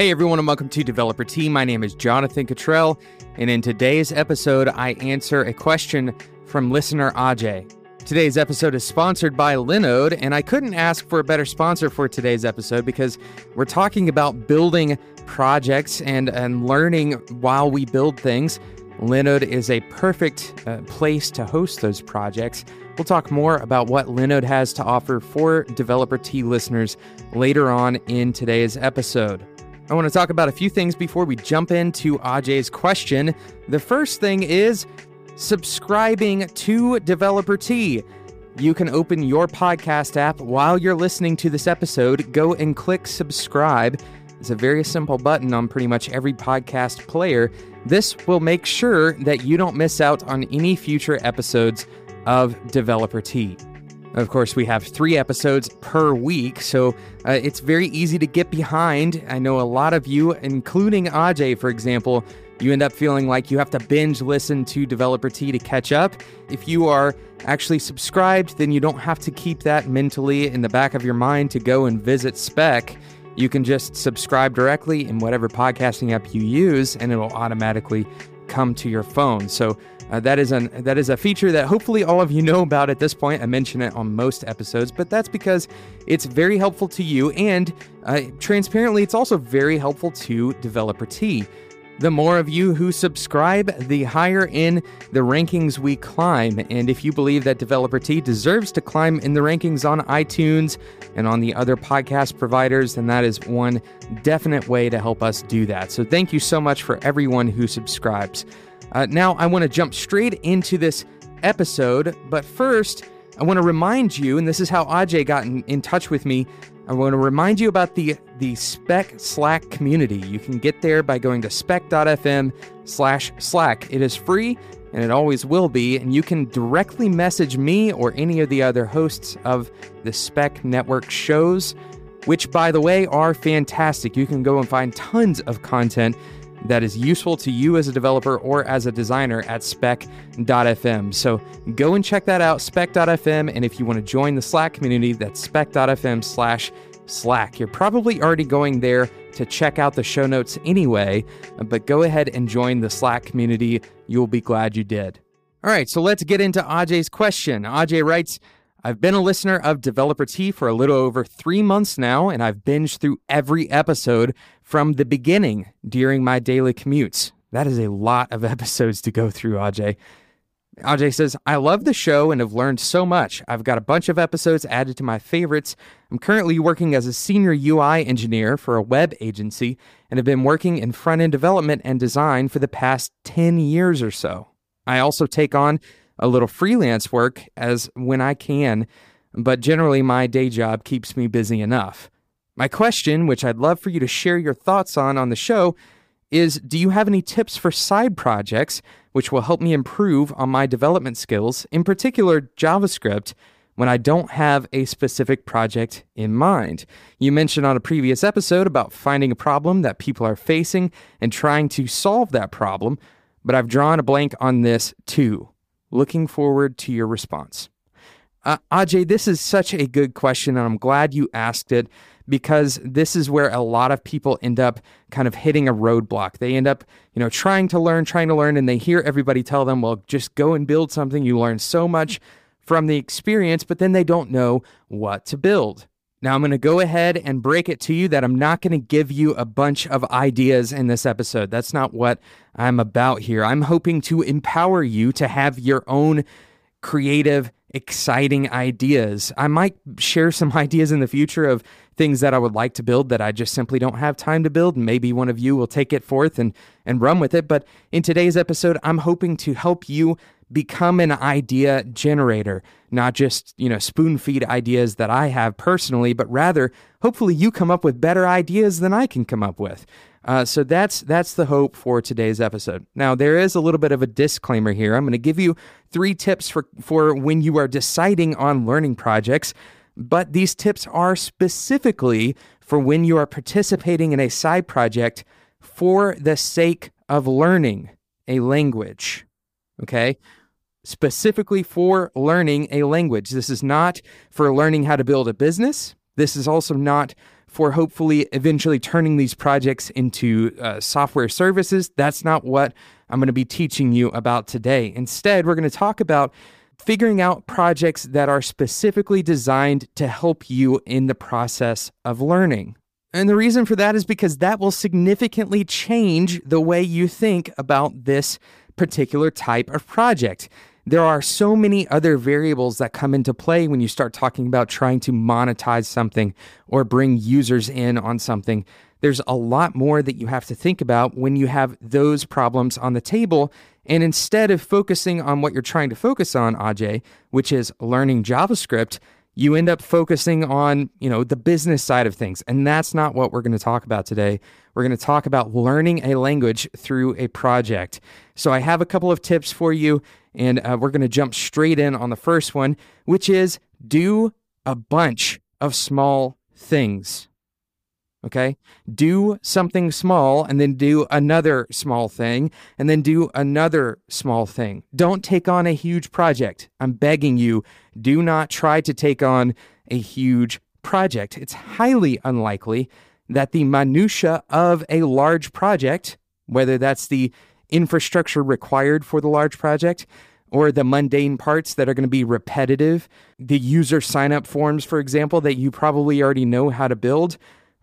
Hey everyone, and welcome to Developer Tea. My name is Jonathan Cutrell, and in today's episode, I answer a question from listener Ajay. Today's episode is sponsored by Linode, and I couldn't ask for a better sponsor for today's episode because we're talking about building projects and, and learning while we build things. Linode is a perfect uh, place to host those projects. We'll talk more about what Linode has to offer for Developer Tea listeners later on in today's episode. I want to talk about a few things before we jump into Ajay's question. The first thing is subscribing to Developer Tea. You can open your podcast app while you're listening to this episode. Go and click subscribe. It's a very simple button on pretty much every podcast player. This will make sure that you don't miss out on any future episodes of Developer Tea. Of course, we have three episodes per week, so uh, it's very easy to get behind. I know a lot of you, including Ajay, for example, you end up feeling like you have to binge listen to Developer Tea to catch up. If you are actually subscribed, then you don't have to keep that mentally in the back of your mind to go and visit Spec. You can just subscribe directly in whatever podcasting app you use, and it'll automatically come to your phone. So uh, that is an that is a feature that hopefully all of you know about at this point. I mention it on most episodes, but that's because it's very helpful to you, and uh, transparently, it's also very helpful to Developer Tea. The more of you who subscribe, the higher in the rankings we climb. And if you believe that Developer Tea deserves to climb in the rankings on iTunes and on the other podcast providers, then that is one definite way to help us do that. So thank you so much for everyone who subscribes. Uh, now, I want to jump straight into this episode, but first, I want to remind you, and this is how Ajay got in, in touch with me. I want to remind you about the the Spec Slack community. You can get there by going to spec.fm slash Slack. It is free and it always will be, and you can directly message me or any of the other hosts of the Spec Network shows, which by the way are fantastic. You can go and find tons of content that is useful to you as a developer or as a designer at spec.fm. So go and check that out, spec.fm. And if you want to join the Slack community, that's spec.fm slash Slack. You're probably already going there to check out the show notes anyway, but go ahead and join the Slack community. You'll be glad you did. All right, so let's get into Ajay's question. Ajay writes, I've been a listener of Developer Tea for a little over three months now, and I've binged through every episode from the beginning during my daily commutes. That is a lot of episodes to go through, Ajay. Ajay says, I love the show and have learned so much. I've got a bunch of episodes added to my favorites. I'm currently working as a senior UI engineer for a web agency and have been working in front end development and design for the past 10 years or so. I also take on a little freelance work as when I can, but generally my day job keeps me busy enough. My question, which I'd love for you to share your thoughts on on the show, is Do you have any tips for side projects which will help me improve on my development skills, in particular JavaScript, when I don't have a specific project in mind? You mentioned on a previous episode about finding a problem that people are facing and trying to solve that problem, but I've drawn a blank on this too. Looking forward to your response. Uh, Ajay, this is such a good question, and I'm glad you asked it because this is where a lot of people end up kind of hitting a roadblock. They end up, you know, trying to learn, trying to learn, and they hear everybody tell them, well, just go and build something. You learn so much from the experience, but then they don't know what to build. Now, I'm going to go ahead and break it to you that I'm not going to give you a bunch of ideas in this episode. That's not what I'm about here. I'm hoping to empower you to have your own creative, exciting ideas. I might share some ideas in the future of things that I would like to build that I just simply don't have time to build. Maybe one of you will take it forth and, and run with it. But in today's episode, I'm hoping to help you become an idea generator, not just, you know, spoon feed ideas that I have personally, but rather hopefully you come up with better ideas than I can come up with. Uh, so that's that's the hope for today's episode. Now there is a little bit of a disclaimer here. I'm going to give you three tips for for when you are deciding on learning projects but these tips are specifically for when you are participating in a side project for the sake of learning a language. Okay? Specifically for learning a language. This is not for learning how to build a business. This is also not for hopefully eventually turning these projects into uh, software services. That's not what I'm going to be teaching you about today. Instead, we're going to talk about figuring out projects that are specifically designed to help you in the process of learning. And the reason for that is because that will significantly change the way you think about this particular type of project. There are so many other variables that come into play when you start talking about trying to monetize something or bring users in on something. There's a lot more that you have to think about when you have those problems on the table. And instead of focusing on what you're trying to focus on, Ajay, which is learning JavaScript, you end up focusing on, you know, the business side of things. And that's not what we're going to talk about today. We're going to talk about learning a language through a project. So I have a couple of tips for you, and uh, we're going to jump straight in on the first one, which is do a bunch of small things. Okay. Do something small and then do another small thing and then do another small thing. Don't take on a huge project. I'm begging you, do not try to take on a huge project. It's highly unlikely that the minutia of a large project, whether that's the infrastructure required for the large project or the mundane parts that are going to be repetitive, the user sign up forms, for example, that you probably already know how to build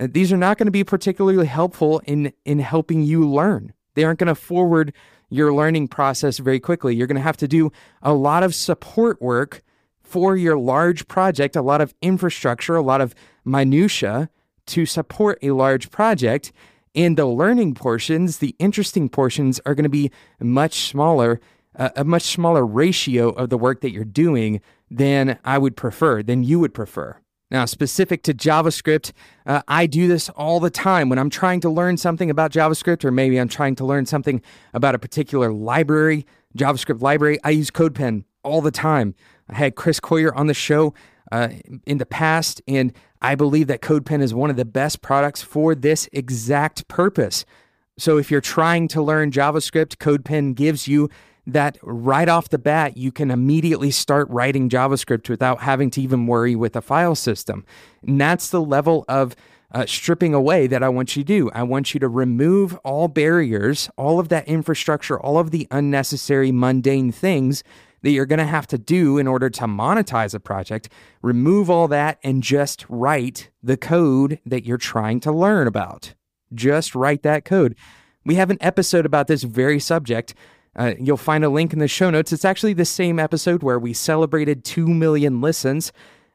these are not going to be particularly helpful in in helping you learn. They aren't going to forward your learning process very quickly. You're going to have to do a lot of support work for your large project, a lot of infrastructure, a lot of minutia to support a large project. And the learning portions, the interesting portions, are going to be much smaller, uh, a much smaller ratio of the work that you're doing than I would prefer, than you would prefer. Now, specific to JavaScript, uh, I do this all the time when I'm trying to learn something about JavaScript, or maybe I'm trying to learn something about a particular library, JavaScript library. I use CodePen all the time. I had Chris Coyier on the show uh, in the past, and I believe that CodePen is one of the best products for this exact purpose. So, if you're trying to learn JavaScript, CodePen gives you that right off the bat, you can immediately start writing JavaScript without having to even worry with a file system. And that's the level of uh, stripping away that I want you to do. I want you to remove all barriers, all of that infrastructure, all of the unnecessary, mundane things that you're going to have to do in order to monetize a project. Remove all that and just write the code that you're trying to learn about. Just write that code. We have an episode about this very subject uh, you'll find a link in the show notes. It's actually the same episode where we celebrated 2 million listens.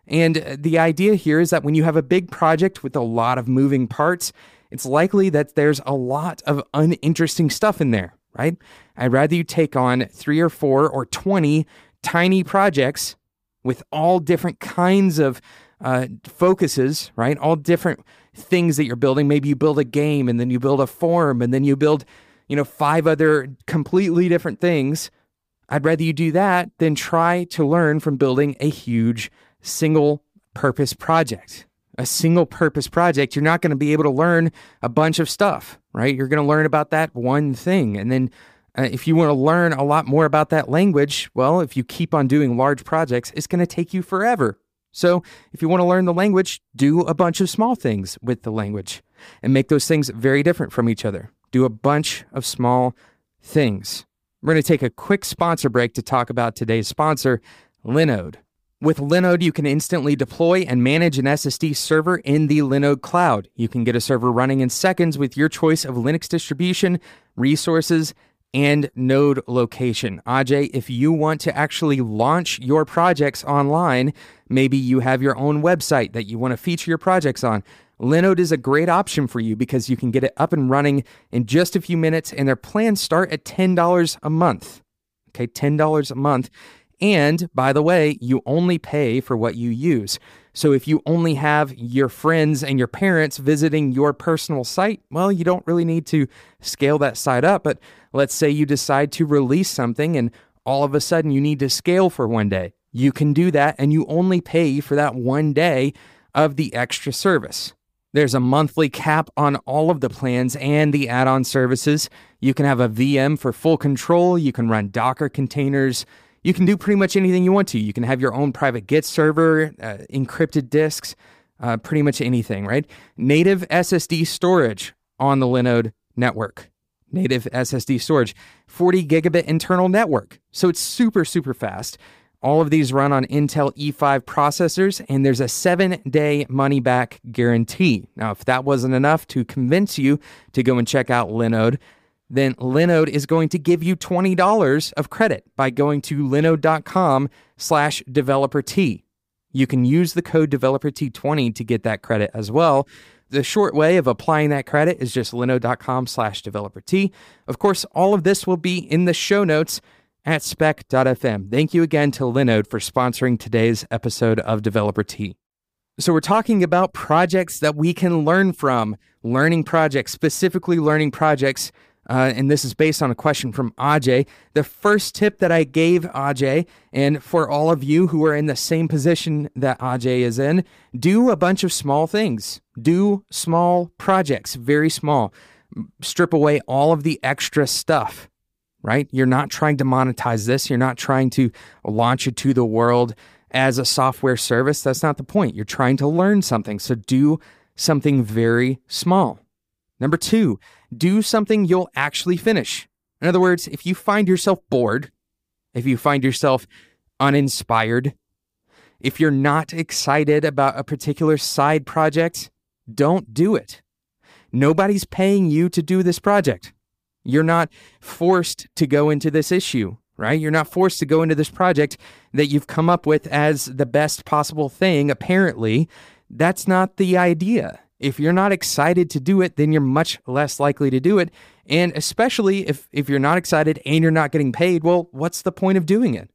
And uh, the idea here is that when you have a big project with a lot of moving parts, it's likely that there's a lot of uninteresting stuff in there, right? I'd rather you take on three or four or 20 tiny projects with all different kinds of uh, focuses, right? All different things that you're building. Maybe you build a game and then you build a forum and then you build you know, five other completely different things. I'd rather you do that than try to learn from building a huge single purpose project. A single purpose project, you're not going to be able to learn a bunch of stuff, right? You're going to learn about that one thing. And then uh, if you want to learn a lot more about that language, well, if you keep on doing large projects, it's going to take you forever. So if you want to learn the language, do a bunch of small things with the language and make those things very different from each other do a bunch of small things. We're going to take a quick sponsor break to talk about today's sponsor, Linode. With Linode, you can instantly deploy and manage an SSD server in the Linode cloud. You can get a server running in seconds with your choice of Linux distribution, resources, and node location. Ajay, if you want to actually launch your projects online, maybe you have your own website that you want to feature your projects on. Linode is a great option for you because you can get it up and running in just a few minutes, and their plans start at $10 a month. Okay, $10 a month. And by the way, you only pay for what you use. So if you only have your friends and your parents visiting your personal site, well, you don't really need to scale that site up. But let's say you decide to release something and all of a sudden you need to scale for one day. You can do that and you only pay for that one day of the extra service. There's a monthly cap on all of the plans and the add on services. You can have a VM for full control. You can run Docker containers. You can do pretty much anything you want to. You can have your own private Git server, uh, encrypted disks. uh, pretty much anything, right? Native SSD storage on the Linode network. Native SSD storage, 40 gigabit internal network. So it's super, super fast. All of these run on Intel E5 processors, and there's a seven day money back guarantee. Now, if that wasn't enough to convince you to go and check out Linode, then Linode is going to give you $20 of credit by going to linode.com slash developer tea. You can use the code developer T20 to get that credit as well. The short way of applying that credit is just linode.com slash developer tea. Of course, all of this will be in the show notes at spec.fm. Thank you again to Linode for sponsoring today's episode of Developer Tea. So, we're talking about projects that we can learn from, learning projects, specifically learning projects uh, and this is based on a question from Ajay. The first tip that I gave Ajay, and for all of you who are in the same position that Ajay is in, do a bunch of small things. Do small projects, very small. Strip away all of the extra stuff, right? You're not trying to monetize this. You're not trying to launch it to the world as a software service. That's not the point. You're trying to learn something. So do something very small. Number two, do something you'll actually finish. In other words, if you find yourself bored, if you find yourself uninspired, if you're not excited about a particular side project, don't do it. Nobody's paying you to do this project. You're not forced to go into this issue, right? You're not forced to go into this project that you've come up with as the best possible thing, apparently. That's not the idea. If you're not excited to do it, then you're much less likely to do it. And especially if, if you're not excited and you're not getting paid, well, what's the point of doing it?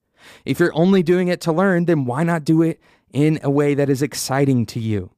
If you're only doing it to learn, then why not do it in a way that is exciting to you?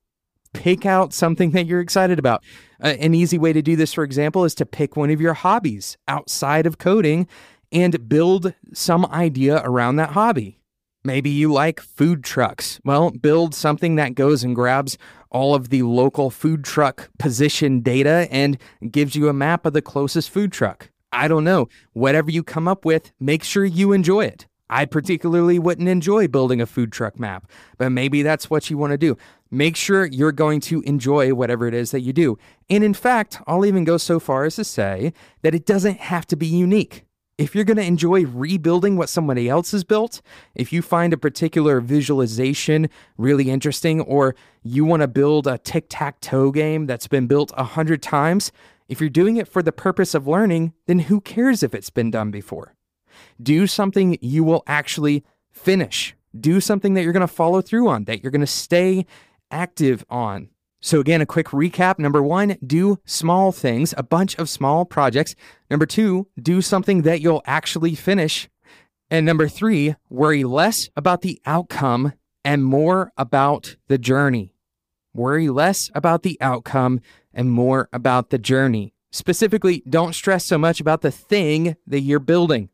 Pick out something that you're excited about. Uh, an easy way to do this, for example, is to pick one of your hobbies outside of coding and build some idea around that hobby. Maybe you like food trucks. Well, build something that goes and grabs all of the local food truck position data and gives you a map of the closest food truck. I don't know. Whatever you come up with, make sure you enjoy it. I particularly wouldn't enjoy building a food truck map, but maybe that's what you want to do. Make sure you're going to enjoy whatever it is that you do. And in fact, I'll even go so far as to say that it doesn't have to be unique if you're going to enjoy rebuilding what somebody else has built, if you find a particular visualization really interesting, or you want to build a tic tac toe game that's been built a hundred times, if you're doing it for the purpose of learning, then who cares if it's been done before? Do something you will actually finish. Do something that you're going to follow through on, that you're going to stay active on. So, again, a quick recap. Number one, do small things, a bunch of small projects. Number two, do something that you'll actually finish. And number three, worry less about the outcome and more about the journey. Worry less about the outcome and more about the journey. Specifically, don't stress so much about the thing that you're building.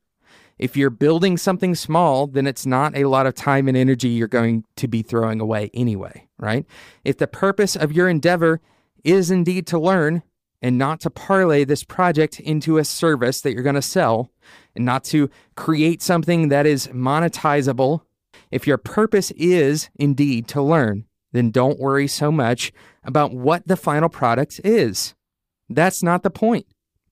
If you're building something small, then it's not a lot of time and energy you're going to be throwing away anyway, right? If the purpose of your endeavor is indeed to learn and not to parlay this project into a service that you're going to sell and not to create something that is monetizable, if your purpose is indeed to learn, then don't worry so much about what the final product is. That's not the point.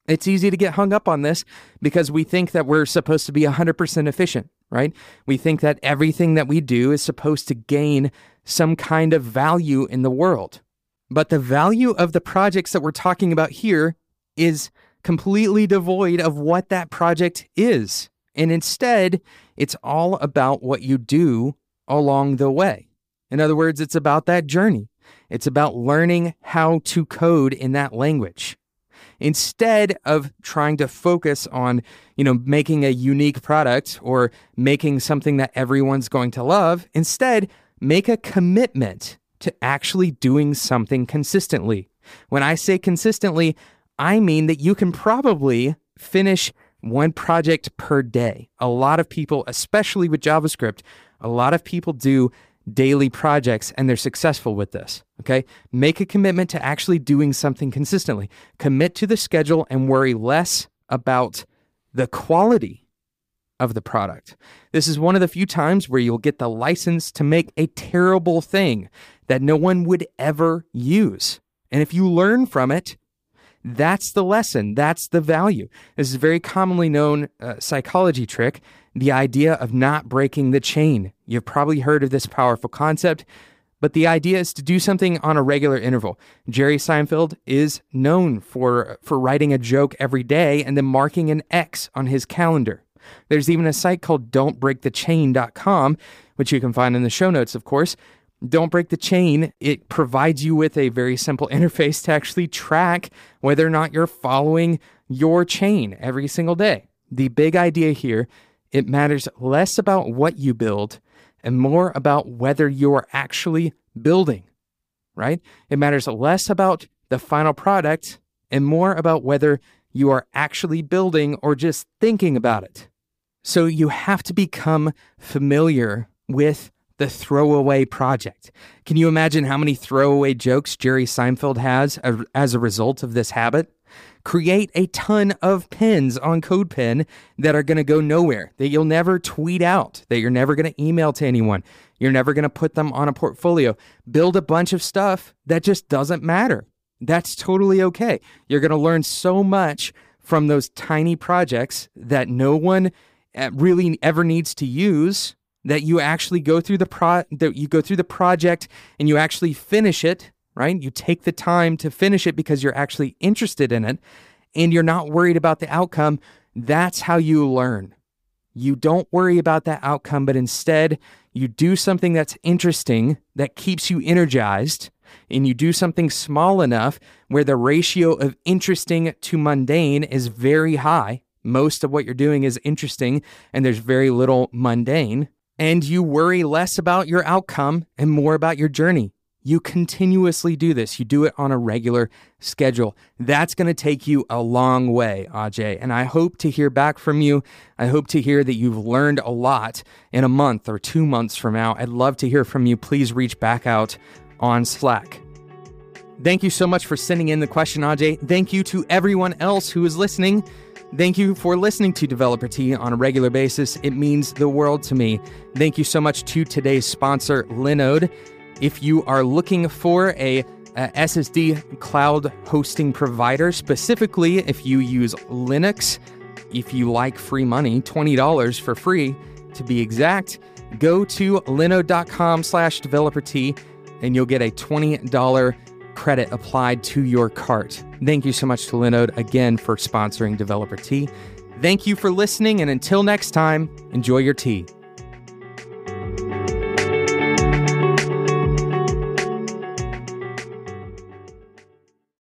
It's easy to get hung up on this because we think that we're supposed to be 100% efficient, right? We think that everything that we do is supposed to gain some kind of value in the world. But the value of the projects that we're talking about here is completely devoid of what that project is. And instead, it's all about what you do along the way. In other words, it's about that journey. It's about learning how to code in that language instead of trying to focus on, you know, making a unique product or making something that everyone's going to love, instead, make a commitment to actually doing something consistently. When I say consistently, I mean that you can probably finish one project per day. A lot of people, especially with JavaScript, a lot of people do daily projects and they're successful with this. Okay. Make a commitment to actually doing something consistently. Commit to the schedule and worry less about the quality. of the product. This is one of the few times where you'll get the license to make a terrible thing that no one would ever use. And if you learn from it, that's the lesson. That's the value. This is a very commonly known uh, psychology trick the idea of not breaking the chain. You've probably heard of this powerful concept, but the idea is to do something on a regular interval. Jerry Seinfeld is known for, for writing a joke every day and then marking an X on his calendar. There's even a site called don'tbreakthechain.com, which you can find in the show notes, of course. Don't Break the Chain, it provides you with a very simple interface to actually track whether or not you're following your chain every single day. The big idea here, it matters less about what you build and more about whether you're actually building, right? It matters less about the final product and more about whether you are actually building or just thinking about it. So you have to become familiar with the throwaway project. Can you imagine how many throwaway jokes Jerry Seinfeld has as a result of this habit? Create a ton of pins on CodePen that are going to go nowhere, that you'll never tweet out, that you're never going to email to anyone. You're never going to put them on a portfolio. Build a bunch of stuff that just doesn't matter. That's totally okay. You're going to learn so much from those tiny projects that no one uh, really ever needs to use that you actually go through the pro that you go through the project and you actually finish it, right? You take the time to finish it because you're actually interested in it and you're not worried about the outcome. That's how you learn. You don't worry about that outcome, but instead you do something that's interesting that keeps you energized and you do something small enough where the ratio of interesting to mundane is very high. Most of what you're doing is interesting and there's very little mundane and you worry less about your outcome and more about your journey. You continuously do this. You do it on a regular schedule. That's going to take you a long way, Ajay. And I hope to hear back from you. I hope to hear that you've learned a lot in a month or two months from now. I'd love to hear from you. Please reach back out on Slack. Thank you so much for sending in the question, Ajay. Thank you to everyone else who is listening. Thank you for listening to Developer Tea on a regular basis. It means the world to me. Thank you so much to today's sponsor, Linode. If you are looking for a, a SSD cloud hosting provider, specifically if you use Linux, if you like free money, $20 for free to be exact, go to linode.com slash developer tea and you'll get a $20 credit applied to your cart. Thank you so much to Linode again for sponsoring Developer Tea. Thank you for listening, and until next time, enjoy your tea.